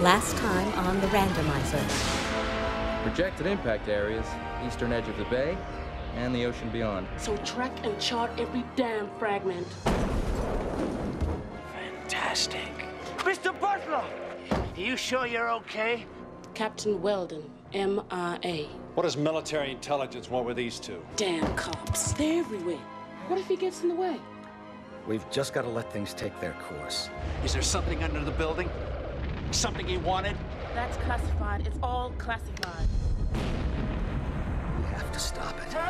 Last time on the randomizer. Projected impact areas, eastern edge of the bay, and the ocean beyond. So track and chart every damn fragment. Fantastic. Mr. Butler! Are you sure you're okay? Captain Weldon, MIA. What does military intelligence want with these two? Damn cops. They're everywhere. What if he gets in the way? We've just got to let things take their course. Is there something under the building? Something he wanted? That's classified. It's all classified. We have to stop it. Well,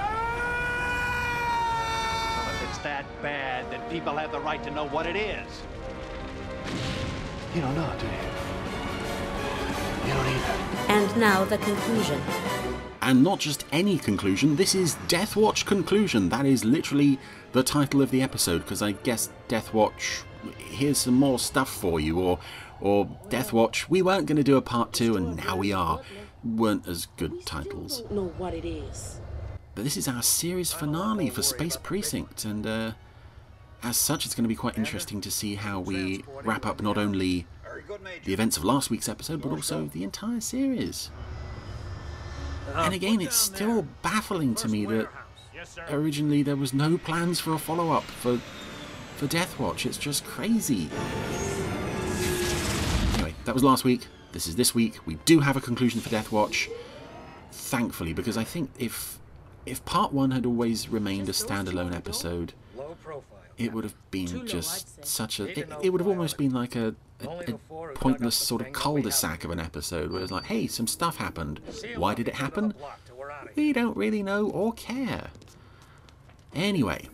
if it's that bad, then people have the right to know what it is. You don't know, do you? You don't either. And now the conclusion. And not just any conclusion, this is Death Watch Conclusion. That is literally the title of the episode, because I guess Death Watch, here's some more stuff for you, or, or Death Watch, we weren't going to do a part two, and now we are, weren't as good titles. Don't know what it is. But this is our series finale for Space Precinct, and uh, as such, it's going to be quite interesting to see how we wrap up not only the events of last week's episode, but also the entire series. And again, it's still baffling to me that originally there was no plans for a follow-up for for Death Watch. It's just crazy. Anyway, that was last week. This is this week. We do have a conclusion for Death Watch, thankfully, because I think if if part one had always remained a standalone episode, it would have been just such a. It, it would have almost been like a, a, a pointless sort of cul-de-sac of an episode where it's like, hey, some stuff happened. Why did it happen? We don't really know or care. Anyway,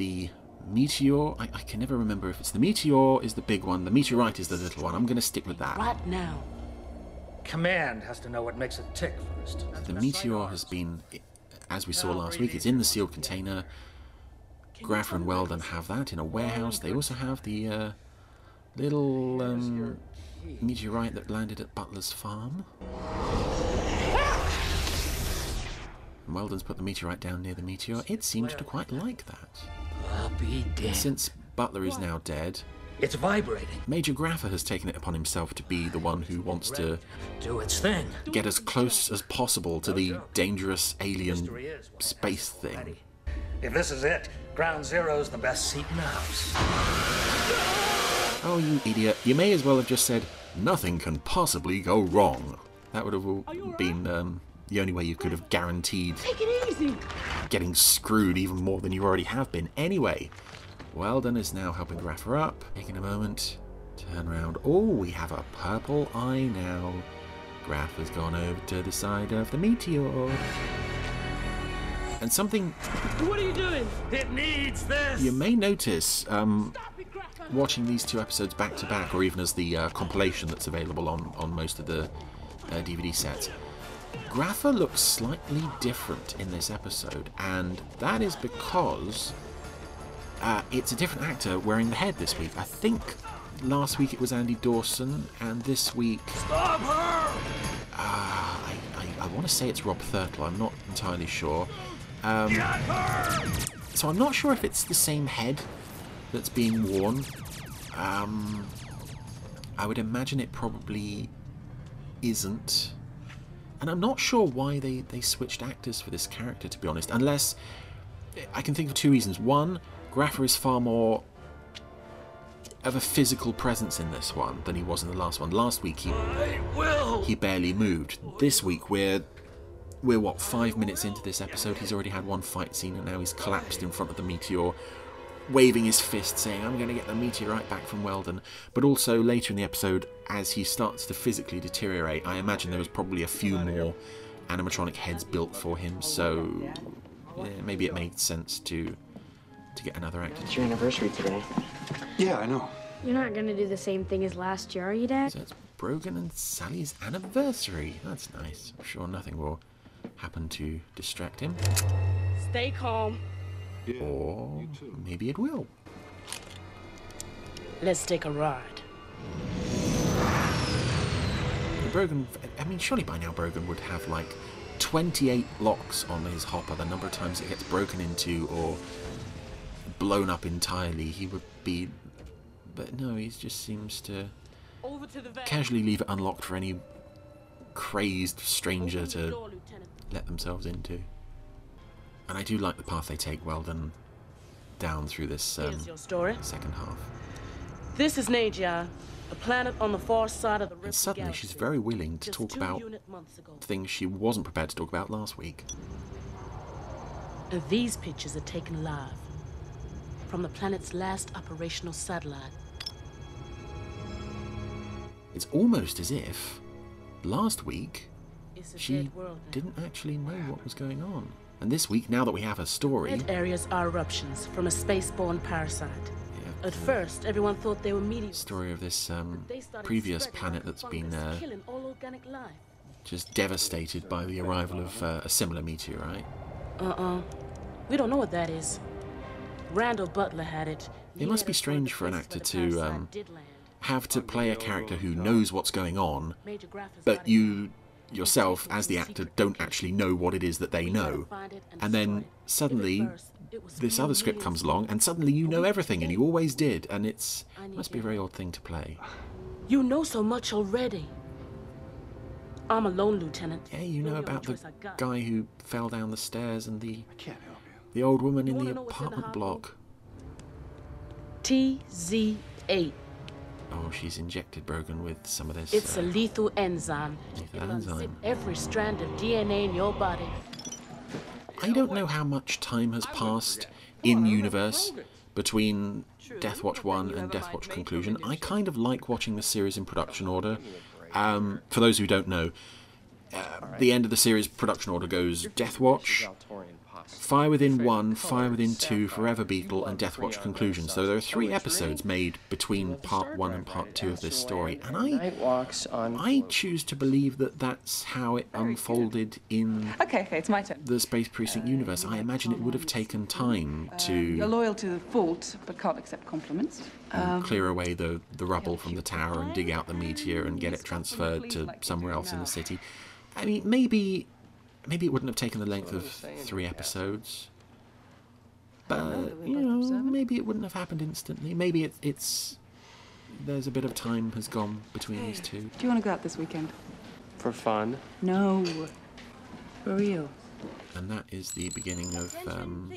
the meteor. I, I can never remember if it's the meteor is the big one, the meteorite is the little one. I'm going to stick with that. Right now. Command has to know what makes it tick first. The meteor has been, as we saw last week, it's in the sealed container. Graffa and Weldon have that in a warehouse. They also have the uh, little um, meteorite that landed at Butler's farm. And Weldon's put the meteorite down near the meteor. It seemed to quite like that. I'll be dead. Since Butler is now dead, It's vibrating. Major Graffa has taken it upon himself to be the one who wants to Do its thing. get as close as possible to the dangerous alien space thing. If this is it, Ground Zero's the best seat in the house. Oh, you idiot. You may as well have just said, nothing can possibly go wrong. That would have been um, the only way you could have guaranteed Take it easy. getting screwed even more than you already have been. Anyway, Weldon is now helping Graffa up. Taking a moment, turn around. Oh, we have a purple eye now. Graffa's gone over to the side of the meteor. And something What are you doing? It needs this. you may notice um, watching these two episodes back to back, or even as the uh, compilation that's available on, on most of the uh, DVD sets. Graffa looks slightly different in this episode, and that is because uh, it's a different actor wearing the head this week. I think last week it was Andy Dawson, and this week. Stop her! Uh, I, I, I want to say it's Rob Thirtle, I'm not entirely sure. Um, so I'm not sure if it's the same head that's being worn. Um, I would imagine it probably isn't. And I'm not sure why they, they switched actors for this character, to be honest. Unless I can think of two reasons. One, Graffa is far more of a physical presence in this one than he was in the last one. Last week he he barely moved. This week we're we're what five minutes into this episode. He's already had one fight scene, and now he's collapsed in front of the meteor, waving his fist, saying, "I'm going to get the meteorite back from Weldon." But also later in the episode, as he starts to physically deteriorate, I imagine there was probably a few more animatronic heads built for him. So yeah, maybe it made sense to to get another actor. It's your anniversary today. Yeah, I know. You're not gonna do the same thing as last year, are you, Dad? So it's Brogan and Sally's anniversary. That's nice. I'm sure nothing will happen to distract him. Stay calm. Or maybe it will. Let's take a ride. Brogan, I mean, surely by now Brogan would have like 28 locks on his hopper. The number of times it gets broken into or blown up entirely, he would be. But no, he just seems to to casually leave it unlocked for any crazed stranger to door, let themselves into. And I do like the path they take, Weldon, down through this um, story. second half. This is Nagia, a planet on the far side of the. And suddenly she's very willing to talk about unit months ago. things she wasn't prepared to talk about last week. And these pictures are taken live from the planet's last operational satellite. It's almost as if last week she dead world now. didn't actually know what was going on. And this week, now that we have her story, areas are eruptions from a space-borne parasite. At first, everyone thought they were meteors. story of this um, previous planet that's been uh, all organic life. just devastated by the arrival of uh, a similar meteorite. Uh-uh. We don't know what that is. Randall Butler had it. It must be strange for an actor to um, have to play a character who knows what's going on, but you yourself, as the actor, don't actually know what it is that they know. And then suddenly, this other script comes along, and suddenly you know everything, and you always did, and it's it must be a very odd thing to play. You know so much already. I'm alone, Lieutenant. Yeah, you know about the only choice I got. guy who fell down the stairs and the Can't help you. the old woman in the apartment block. know what's in the Oh, she's injected Brogan with some of this. It's a uh, lethal enzyme. Lethal It'll unzip enzyme. every strand of DNA in your body. I don't know how much time has passed in universe between Death Watch 1 and Death Watch Conclusion. I kind of like watching the series in production order. Um, for those who don't know, uh, the end of the series production order goes Death Watch, Fire Within 1, Fire Within 2, Forever Beetle, and Death Watch Conclusion. So there are three episodes made between part 1 and part 2 of this story. And I, Night walks on. I choose to believe that that's how it unfolded in Okay, okay, it's my turn. the Space Precinct universe, I imagine it would have taken time to... You're loyal to the fault, but can't accept compliments. um, clear away the, the rubble from the tower and dig out the meteor and get it transferred to somewhere else in the city. I mean, maybe maybe it wouldn't have taken the length of three episodes. But you know, maybe it wouldn't have happened instantly. Maybe it, it's there's a bit of time has gone between these two. Do you want to go out this weekend? For fun. No. For real. And that is the beginning of um,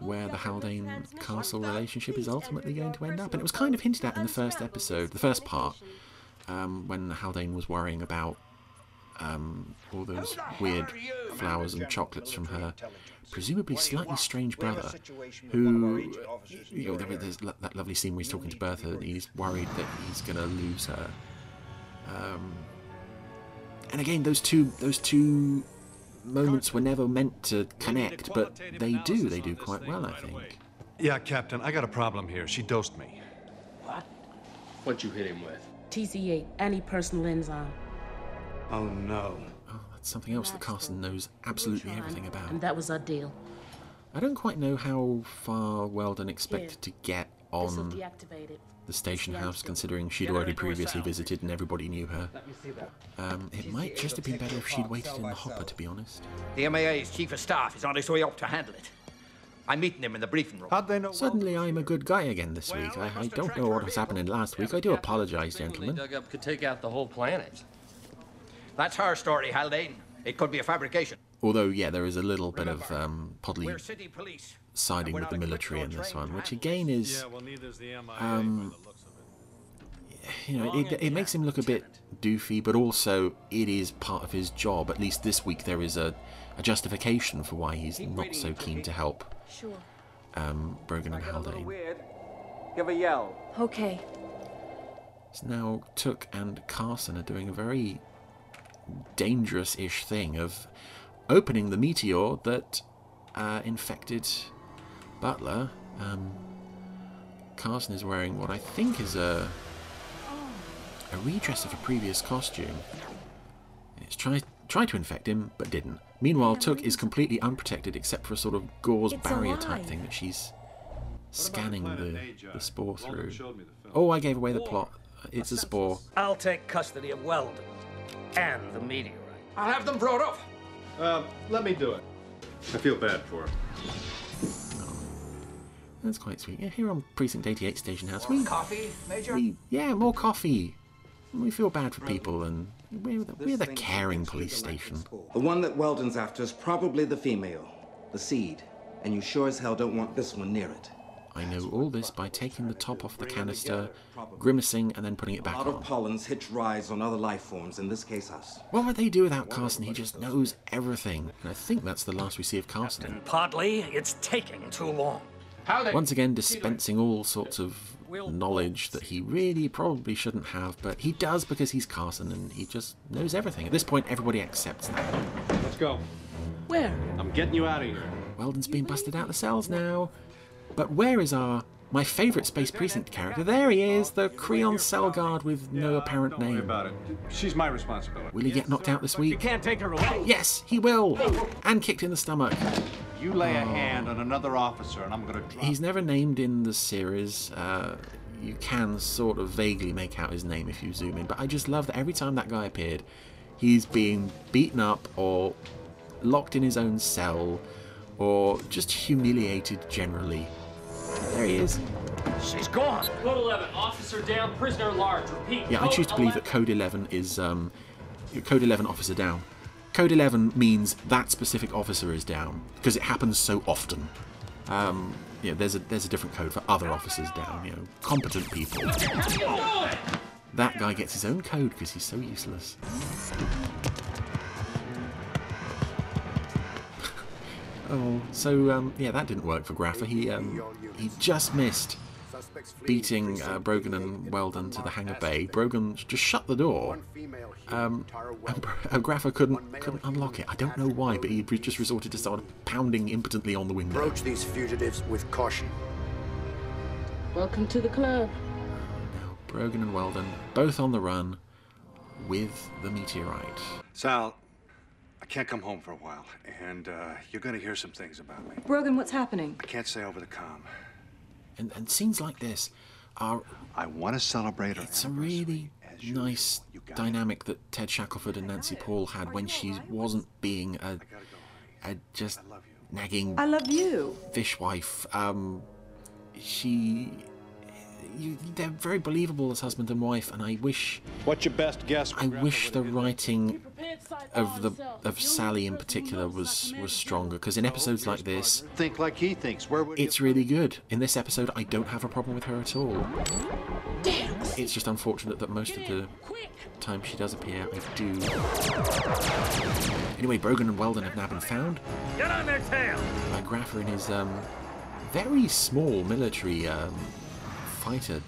where the Haldane Castle relationship is ultimately going to end up. And it was kind of hinted at in the first episode, the first part, um, when Haldane was worrying about um, all those weird flowers and chocolates from her presumably slightly strange brother, who, you know, there's that lovely scene where he's talking to Bertha and he's worried that he's going to lose her. Um, and again, those two, those two moments were never meant to connect, but they do. They do quite well, I think. Yeah, Captain, I got a problem here. She dosed me. What? What'd you hit him with? TZ8, anti-personal enzyme. Oh, no. Oh, that's something else that Carson knows absolutely everything about. And that was our deal. I don't quite know how far Weldon expected to get on the station house, considering she'd already previously visited and everybody knew her. Um, it might just have been better if she'd waited in the hopper, to be honest. The MAA's chief of staff is on his way up to handle it. I'm meeting him in the briefing room. How'd they know? Suddenly, I'm a good guy again this week. I, I don't know what was happening last week. I do apologise, gentlemen. Dug up could take out the whole planet. That's her story, Haldane. It could be a fabrication. Although, yeah, there is a little bit of um, Podly We're city police. siding with the military in this one, which again is, Yeah, well, neither's the MIA Um, the looks of it. you know, it, it makes him look a bit doofy, but also it is part of his job. At least this week there is a, a justification for why he's not so keen to help Sure. um, Brogan and Haldane. weird, give a yell. Okay. So now Took and Carson are doing a very dangerous-ish thing of opening the meteor that uh, infected Butler. Um, Carson is wearing what I think is a a redress of a previous costume. It's tried tried to infect him, but didn't. Meanwhile, Took is completely unprotected except for a sort of gauze It's barrier type thing that she's scanning the, the spore through. the. Oh, I gave away the plot. It's a spore. I'll take custody of Weldon and the meteorite. I'll have them brought up. Um, let me do it. I feel bad for her. That's quite sweet. Yeah, here on Precinct 88 Station House, we, Coffee, Major? we yeah, more coffee. We feel bad for people, and we're the, we're the caring police station. The one that Weldon's after is probably the female, the seed. And you sure as hell don't want this one near it. I know all this by taking the top off the canister, grimacing, and then putting it back on. A back lot of pollens hitch rides on other life forms, in this case us. What would they do without Carson? He just knows everything. And I think that's the last we see of Carson. Partly, it's taking too long. Once again, dispensing all sorts of knowledge that he really probably shouldn't have, but he does because he's Carson and he just knows everything. At this point, everybody accepts that. Let's go. Where? I'm getting you out of here. Weldon's been busted out of the cells now. But where is our my favourite Space Precinct character? There he is, the Creon cell guard with no apparent Don't name. about it. She's my responsibility. Will he get knocked out this week? You can't take her away. Yes, he will! And kicked in the stomach. You lay a hand on another officer, and I'm gonna. He's never named in the series. Uh, you can sort of vaguely make out his name if you zoom in, but I just love that every time that guy appeared, he's being beaten up or locked in his own cell or just humiliated generally. There he is. She's gone. Code 11, officer down, prisoner large. Repeat. Yeah, I choose to believe that Code 11 is um, Code 11 officer down. Code 11 means that specific officer is down because it happens so often. Um, you know, there's a there's a different code for other officers down. You know, competent people. That guy gets his own code because he's so useless. Oh, so um, yeah, that didn't work for Graffa. He um, he just missed beating uh, Brogan and Weldon to the hangar bay. Brogan just shut the door. Um, and Bro- uh, Graffa couldn't couldn't unlock it. I don't know why, but he just resorted to start pounding impotently on the window. Approach these fugitives with caution. Welcome to the club. Brogan and Weldon both on the run with the meteorite. Sal, I can't come home for a while, and uh, you're gonna hear some things about me. Brogan, what's happening? I can't say over the comm. And, and scenes like this are. I want to celebrate our It's a really nice dynamic that Ted Shackelford and Nancy Paul had when she wasn't being a, a just nagging I love you. fishwife. Um, she. You, they're very believable as husband and wife, and I wish. What's your best guess? I wish the writing of the of Sally in particular was was stronger because in episodes like this, Think like he thinks. Where would it's really good. In this episode, I don't have a problem with her at all. It's just unfortunate that most of the time she does appear, I do. Anyway, Brogan and Weldon have now been found Get on their tail. by Graffa in his um, very small military um, fighter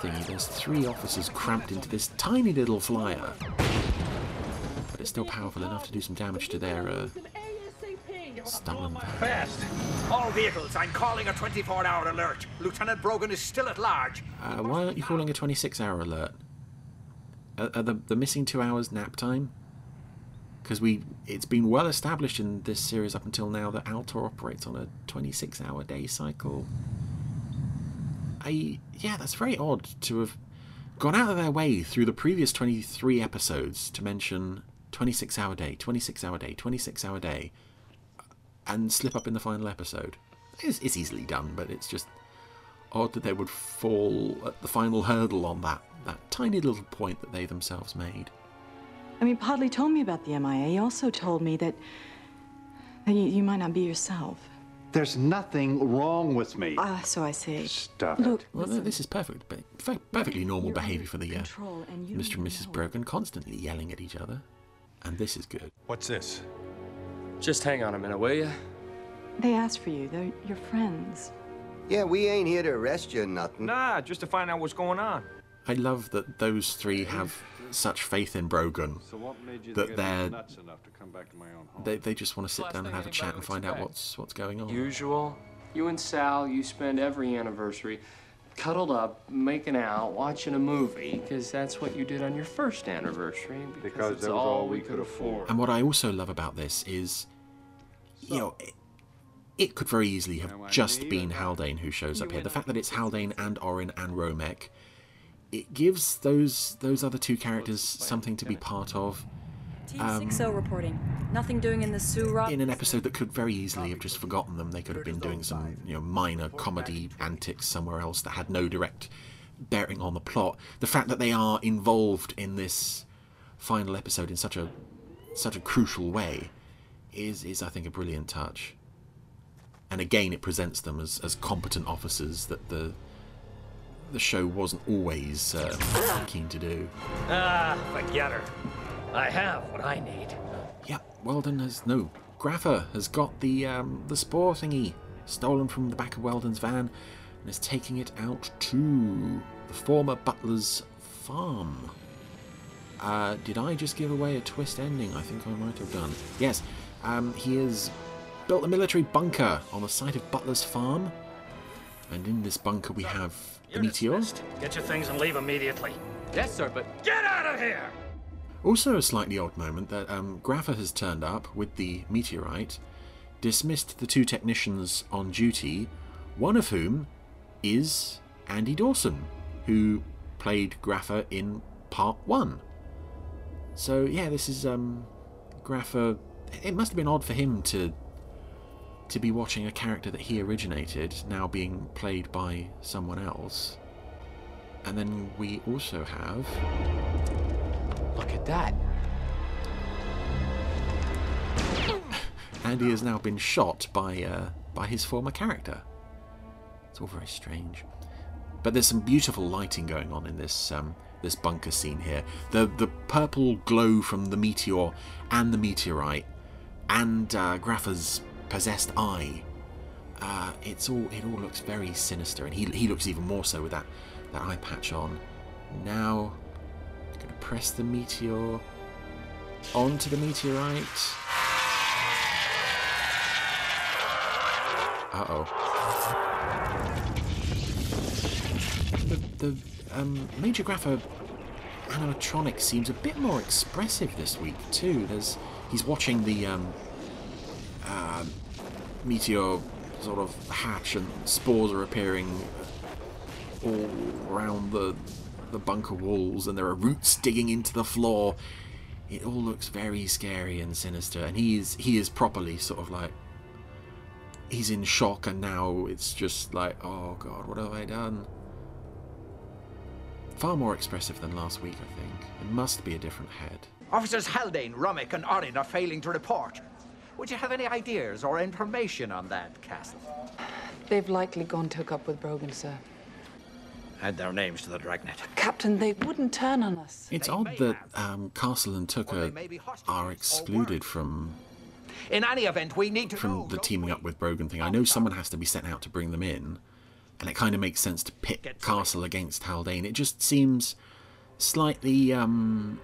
thingy. There's three officers cramped into this tiny little flyer, but it's still powerful enough to do some damage to their uh, stubborn. Fast. All vehicles, I'm calling a 24-hour alert. Lieutenant Brogan is still at large. Uh, why aren't you calling a 26-hour alert? Are, are the the missing two hours nap time? Because we, it's been well established in this series up until now that Altor operates on a 26-hour day cycle. I yeah, that's very odd to have gone out of their way through the previous 23 episodes to mention 26-hour day, 26-hour day, 26-hour day, and slip up in the final episode. It's, it's easily done, but it's just odd that they would fall at the final hurdle on that that tiny little point that they themselves made. I mean, Podly told me about the MIA. He also told me that, that you, you might not be yourself. There's nothing wrong with me. Ah, so I see. Stop Look, it. Well, listen. this is perfect, but perfectly normal behaviour for the uh, control, and you Mr. and Mrs. Brogan, constantly yelling at each other, and this is good. What's this? Just hang on a minute, will you? They asked for you. They're your friends. Yeah, we ain't here to arrest you or nothing. Nah, just to find out what's going on. I love that those three have such faith in Brogan So what made you that they're nuts enough to come back to my own home? They, they just want to sit down and have a chat and find out what's what's going on. Usual. You and Sal, you spend every anniversary cuddled up, making out, watching a movie, because that's what you did on your first anniversary. Because, Because it's that was all all we we could could afford. And what I also love about this is, you know, it, it could very easily have just been Haldane who shows up here. The fact that it's Haldane and Orin and Romek, it gives those those other two characters something to be part of. Um, T60 reporting. Nothing doing in the sewer. in an episode that could very easily have just forgotten them. They could have been doing some, you know, minor comedy antics somewhere else that had no direct bearing on the plot. The fact that they are involved in this final episode in such a such a crucial way is is I think a brilliant touch. And again, it presents them as, as competent officers that the the show wasn't always uh, keen to do. Ah, forget her. I have what I need. Yep, Weldon has no. Graffa has got the um, the spore thingy stolen from the back of Weldon's van and is taking it out to the former butler's farm. Uh, did I just give away a twist ending? I think I might have done. Yes, um, he has built a military bunker on the site of Butler's farm, and in this bunker we have the meteor. Get your things and leave immediately. Yes, sir, but Get out of here! Also, a slightly odd moment that um, Graffa has turned up with the meteorite, dismissed the two technicians on duty, one of whom is Andy Dawson, who played Graffa in part one. So yeah, this is um, Graffa. It must have been odd for him to to be watching a character that he originated now being played by someone else. And then we also have Look at that. Andy has now been shot by uh, by his former character. It's all very strange. But there's some beautiful lighting going on in this um, this bunker scene here. The the purple glow from the meteor and the meteorite and uh, Graffa's possessed eye. Uh, it's all it all looks very sinister, and he he looks even more so with that that eye patch on. Now, I'm gonna press the meteor onto the meteorite. Uh oh. The, the um, Major Graffa animatronic seems a bit more expressive this week too. There's he's watching the um, uh, meteor sort of hatch and spores are appearing all around the the bunker walls and there are roots digging into the floor. It all looks very scary and sinister and he is he is properly sort of like he's in shock and now it's just like oh god what have I done? Far more expressive than last week I think. It must be a different head. Officers Haldane, Romek, and Orin are failing to report. Would you have any ideas or information on that, Castle? They've likely gone to hook up with Brogan, sir. Add their names to the dragnet. Captain, they wouldn't turn on us. It's odd that um, Castle and Tucker are excluded from In any event, we need to from know. the teaming up with Brogan thing. I know someone has to be sent out to bring them in, and it kind of makes sense to pit Castle against Haldane. It just seems slightly um,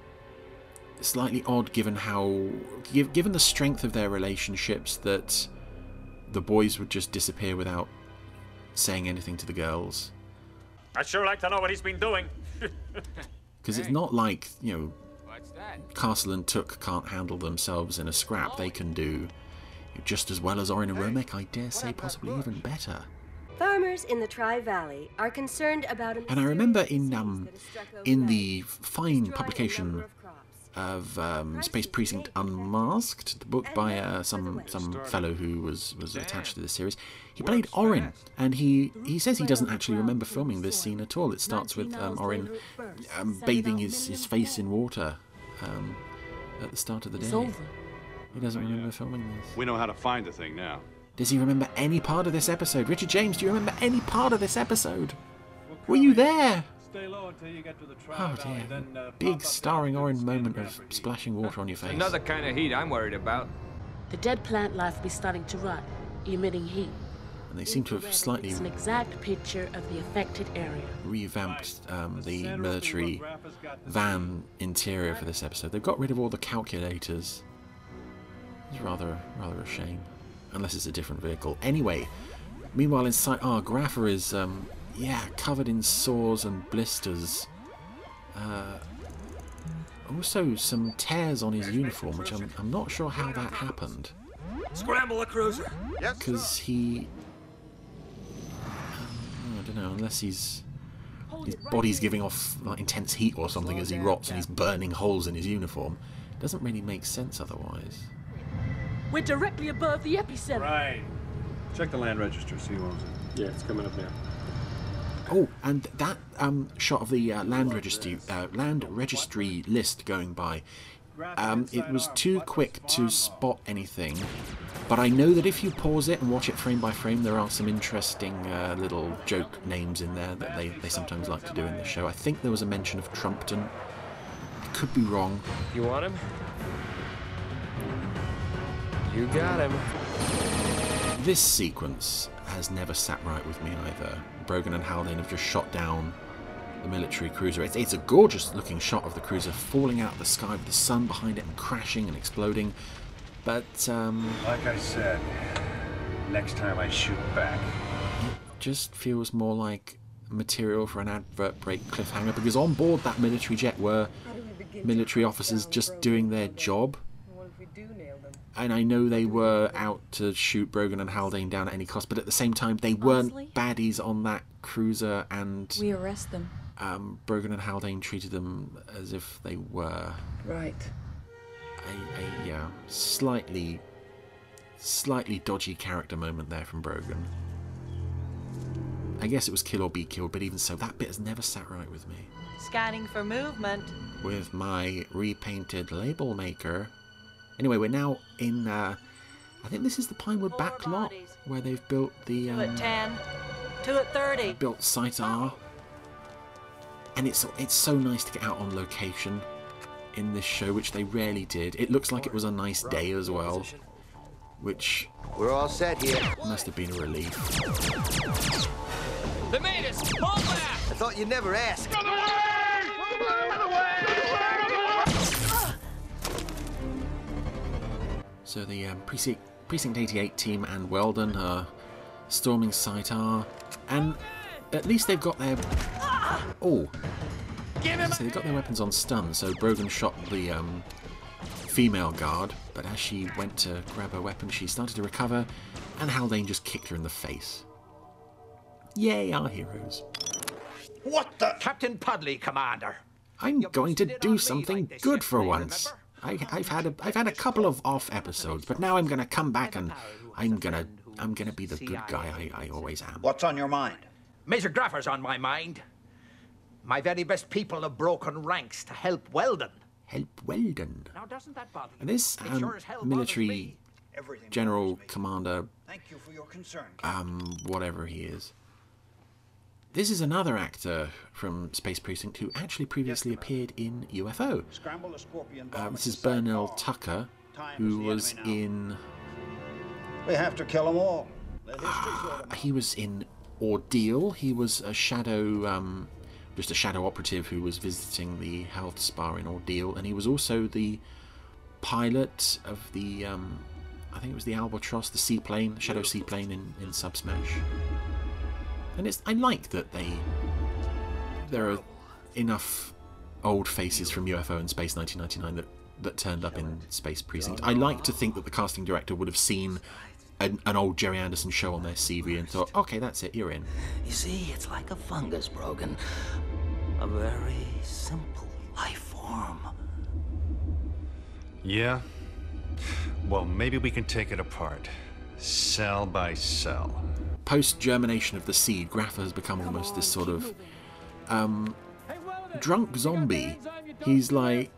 slightly odd given how given the strength of their relationships that the boys would just disappear without saying anything to the girls. I'd sure like to know what he's been doing. Because it's not like, you know, Castle and Took can't handle themselves in a scrap. They can do just as well as Orin and Romek, I dare say, possibly even better. Farmers in the Tri Valley are concerned about a And I remember in um, in the fine publication of um, Space Precinct Unmasked, the book by uh, some some fellow who was was attached to the series, he played Orin, and he he says he doesn't actually remember filming this scene at all. It starts with um, Orin um, bathing his, his face in water um, at the start of the day. He doesn't remember filming this. We know how to find the thing now. Does he remember any part of this episode? Richard James, do you remember any part of this episode? Were you there? Stay low until you get to the Tri Oh dear. then uh, Big starring orange moment of splashing water on your face. Another kind of heat I'm worried about. The dead plant life will be starting to rot, emitting heat. And they seem to have slightly It's an exact picture of the affected area. revamped um, the military van interior for this episode. They've got rid of all the calculators. It's rather rather a shame, unless it's a different vehicle. Anyway, meanwhile inside, ah, Graffa is um, yeah covered in sores and blisters. Uh, also, some tears on his uniform, which I'm, I'm not sure how that happened. Scramble the cruiser. Yes, Because he. um, I don't know, unless he's. His body's giving off like intense heat or something as he rots and he's burning holes in his uniform. Doesn't really make sense otherwise. We're directly above the epicenter. Right. Check the land register, see who owns it. Yeah, it's coming up now. Oh, and that um, shot of the uh, land registry uh, land registry list going by, um, it was too quick to spot anything. But I know that if you pause it and watch it frame by frame, there are some interesting uh, little joke names in there that they, they sometimes like to do in the show. I think there was a mention of Trumpton. I could be wrong. You want him? You got him. This sequence has never sat right with me either. Brogan and Haldane have just shot down the military cruiser. It's, it's a gorgeous looking shot of the cruiser falling out of the sky with the sun behind it and crashing and exploding. But, um... Like I said, next time I shoot back. It just feels more like material for an advert break cliffhanger because on board that military jet were military officers just doing their job. And I know they were out to shoot Brogan and Haldane down at any cost, but at the same time, they weren't Honestly? baddies on that cruiser, and We arrest them. um, Brogan and Haldane treated them as if they were Right. a, a yeah, slightly, slightly dodgy character moment there from Brogan. I guess it was kill or be killed, but even so, that bit has never sat right with me. Scanning for movement. With my repainted label maker. Anyway, we're now in. Uh, I think this is the Pinewood back lot where they've built the Two um, at 10. Two at 30. built Site R. And it's it's so nice to get out on location in this show, which they rarely did. It looks like it was a nice day as well, which We're all set here. must have been a relief. They made us! Hold back! I thought you'd never ask. So the um, precinct precinct 88 team and Weldon are storming Site R, and at least they've got their oh, so they've got their weapons on stun. So Brogan shot the um, female guard, but as she went to grab her weapon, she started to recover, and Haldane just kicked her in the face. Yay, our heroes! What the? Captain Podly, Commander. I'm going to do something good for once. I, I've had a I've had a couple of off episodes, but now I'm gonna come back and I'm gonna I'm gonna be the good guy I, I always am. What's on your mind? Major Graffa's on my mind. My very best people have broken ranks to help Weldon. Help Weldon. Now, doesn't that bother you? And this um, sure as hell bothers military me. general commander, Thank you for your concern. um, whatever he is. This is another actor from Space Precinct who actually previously appeared in UFO. Scramble the Scorpion Uh, this is the Burnell. Tucker, who the was in We have to kill them all. Let history sort 'em out. he was in Ordeal. He was a shadow, um, just a shadow operative who was visiting the health spa in Ordeal, and he was also the pilot of the, um, I think it was the Albatross, the seaplane, shadow seaplane in in Subsmash. And it's I like that they there are enough old faces from UFO and Space 1999 that that turned up in Space Precinct. I like to think that the casting director would have seen an, an old Gerry Anderson show on their CV and thought, okay, that's it, you're in. You see, it's like a fungus, Brogan. A very simple life form. Yeah? Well, maybe we can take it apart. Cell by cell. Post germination of the seed, Graffa has become almost this sort of um, drunk zombie. He's like,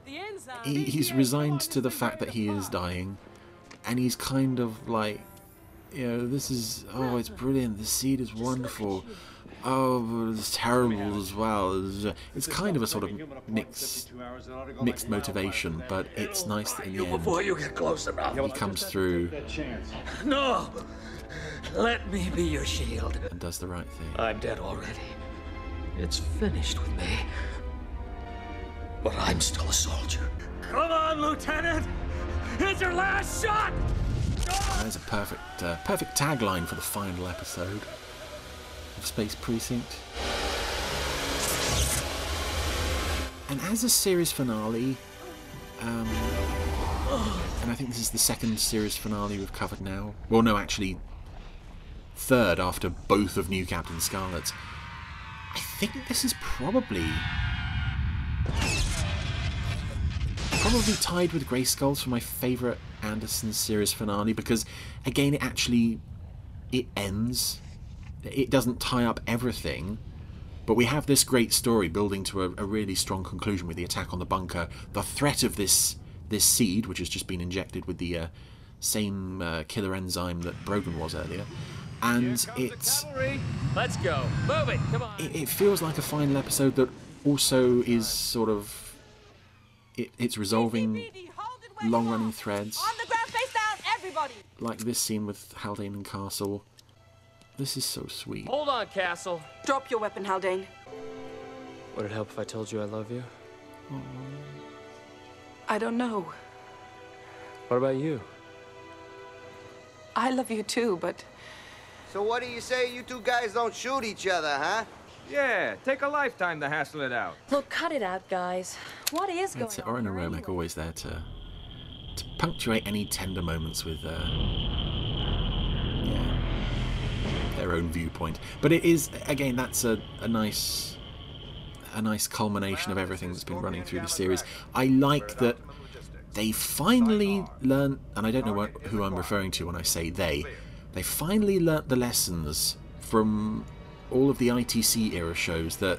he, he's resigned to the fact that he is dying, and he's kind of like, you know, this is, oh, it's brilliant, the seed is wonderful. Oh, but it's terrible as well. It's, it's kind of a sort of mixed, mixed motivation, but it's nice that in the end Before you get close enough. he comes through. No! Let me be your shield. and does the right thing. I'm dead already. It's finished with me. But I'm still a soldier. Come on, Lieutenant! It's your last shot! There's a perfect, uh, perfect tagline for the final episode of Space Precinct. And as a series finale, um, and I think this is the second series finale we've covered now. Well, no, actually, third after both of New Captain Scarlet's. I think this is probably probably probably tied with Grey Skulls for my favourite Anderson series finale because, again, it actually it ends. It doesn't tie up everything, but we have this great story building to a, a really strong conclusion with the attack on the bunker, the threat of this this seed, which has just been injected with the uh, same uh, killer enzyme that Brogan was earlier, and it's Let's go. Move it. Come on. it, it feels like a final episode that also is sort of it, it's resolving long running threads On the ground, face down, everybody! like this scene with Haldane and Castle. This is so sweet. Hold on, Castle. Drop your weapon, Haldane. Would it help if I told you I love you? I don't know. What about you? I love you too, but So what do you say you two guys don't shoot each other, huh? Yeah, take a lifetime to hassle it out. Look, cut it out, guys. What is going That's it. on? Oren and Romek always there to to punctuate any tender moments with uh, yeah their own viewpoint. But it is again that's a, a nice a nice culmination of everything that's been running through the series. I like that they finally learn, and I don't know what, who I'm referring to when I say they. They finally learnt the lessons from all of the ITC era shows that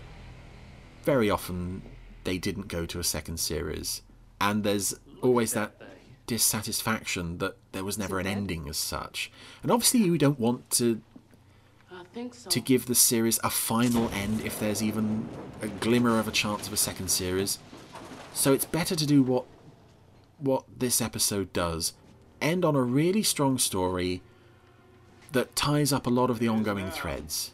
very often they didn't go to a second series, and there's always that dissatisfaction that there was never an ending as such. And obviously, you don't want to so. to give the series a final end if there's even a glimmer of a chance of a second series. So it's better to do what what this episode does. End on a really strong story that ties up a lot of the ongoing threads.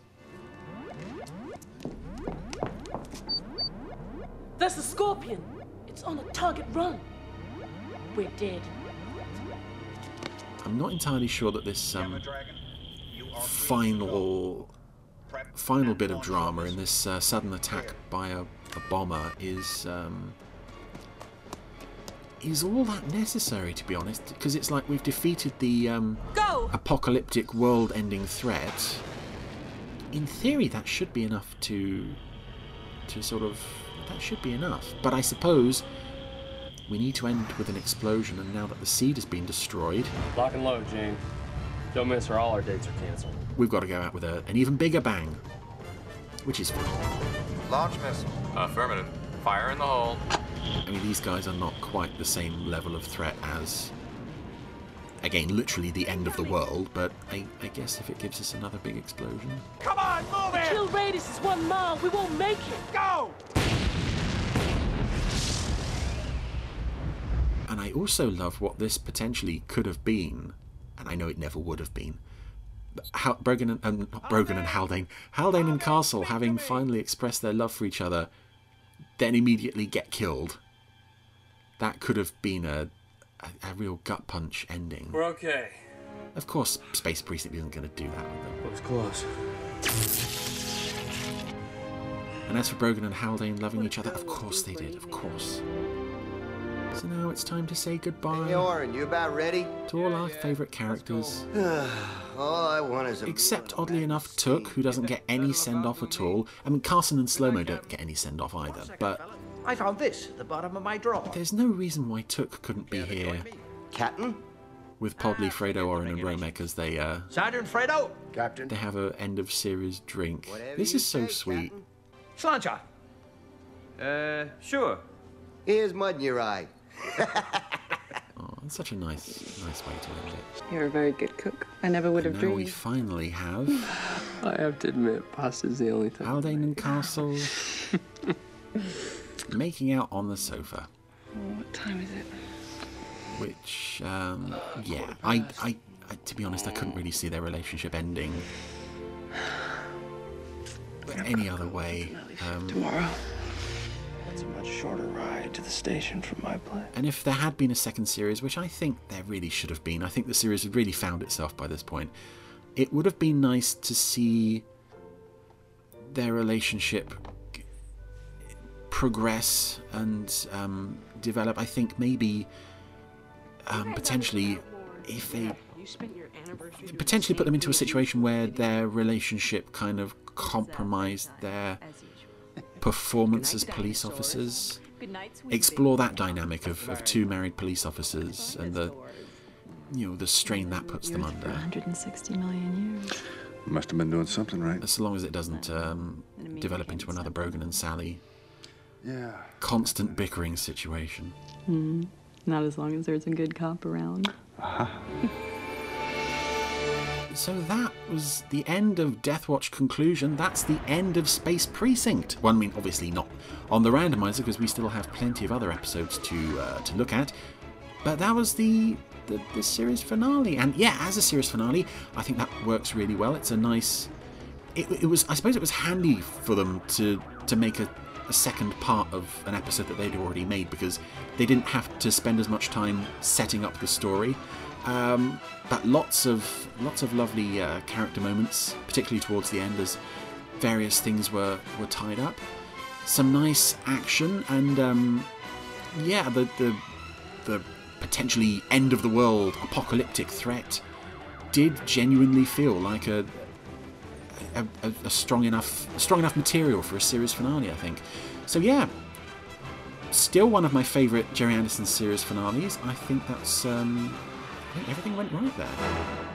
That's the scorpion. It's on a target run. We're dead. I'm not entirely sure that this um, final final bit of drama in this uh, sudden attack by a, a bomber is um, is all that necessary, to be honest. Because it's like we've defeated the um, Go! apocalyptic world-ending threat. In theory, that should be enough to to sort of that should be enough. But I suppose we need to end with an explosion, and now that the seed has been destroyed, Lock and load, Gene. Don't miss or all our dates are canceled. we've got to go out with a, an even bigger bang, which is fun. Launch missile. Affirmative. Fire in the hole. I mean, these guys are not quite the same level of threat as, again, literally the end of the world. But I, I guess if it gives us another big explosion, Come on, move The it! kill radius is one mile. We won't make it. Go! and I also love what this potentially could have been, and I know it never would have been. but Brogan and um, not Brogan and Haldane, Haldane and Castle having finally expressed their love for each other, then immediately get killed. That could have been a a, a real gut punch ending. We're okay. Of course, Space Precinct isn't going to do that with them. It was close. And as for Brogan and Haldane loving each other, of course they did, of course. So now it's time to say goodbye Hey, Oren, you about ready? to all our favourite characters. All I want is a. Except, oddly enough, Took, who doesn't get any send off at all. I mean, Carson and Slomo don't get any send off either, but I found this at the bottom of my drawer. there's no reason why Took couldn't be here Captain? with Podly, Fredo, Oren, and Romek as they uh, Sergeant Fredo. Captain. they have a end of series drink. This is so sweet. Slancha. Uh, sure. Here's mud in your eye. Oh, it's such a nice, nice way to end it. you're a very good cook. I never would have And now we finally have I have to admit, pasta's the only thing. Haldane and Castle making out on the sofa. Oh, what time is it? which um, yeah I, I I to be honest I couldn't really see their relationship ending But any other way um, Tomorrow. That's a much shorter ride to the station from my place. and if there had been a second series which I think there really should have been I think the series had really found itself by this point it would have been nice to see their relationship progress and um, develop I think maybe um, potentially if they You spent your anniversary. doing potentially put them into a situation where their relationship kind of compromised their performance as police officers explore that dynamic of, of two married police officers and the you know the strain that puts them under. 160 million years. Must have been doing something right. As long as it doesn't um, develop into another Brogan and Sally Yeah. constant bickering situation. Hmm. Not as long as there's a good cop around. So that was the end of Deathwatch conclusion. That's the end of Space Precinct. Well, I mean, obviously not on the randomizer because we still have plenty of other episodes to uh, to look at. But that was the, the the series finale, and yeah, as a series finale, I think that works really well. It's a nice. It, it was, I suppose, it was handy for them to to make a, a second part of an episode that they'd already made because they didn't have to spend as much time setting up the story. Um, but lots of lots of lovely uh, character moments, particularly towards the end, as various things were were tied up. Some nice action, and um, yeah, the the the potentially end of the world apocalyptic threat did genuinely feel like a a, a, a strong enough strong enough material for a series finale, I think. So yeah, still one of my favourite Gerry Anderson series finales. I think that's um, Everything went right there.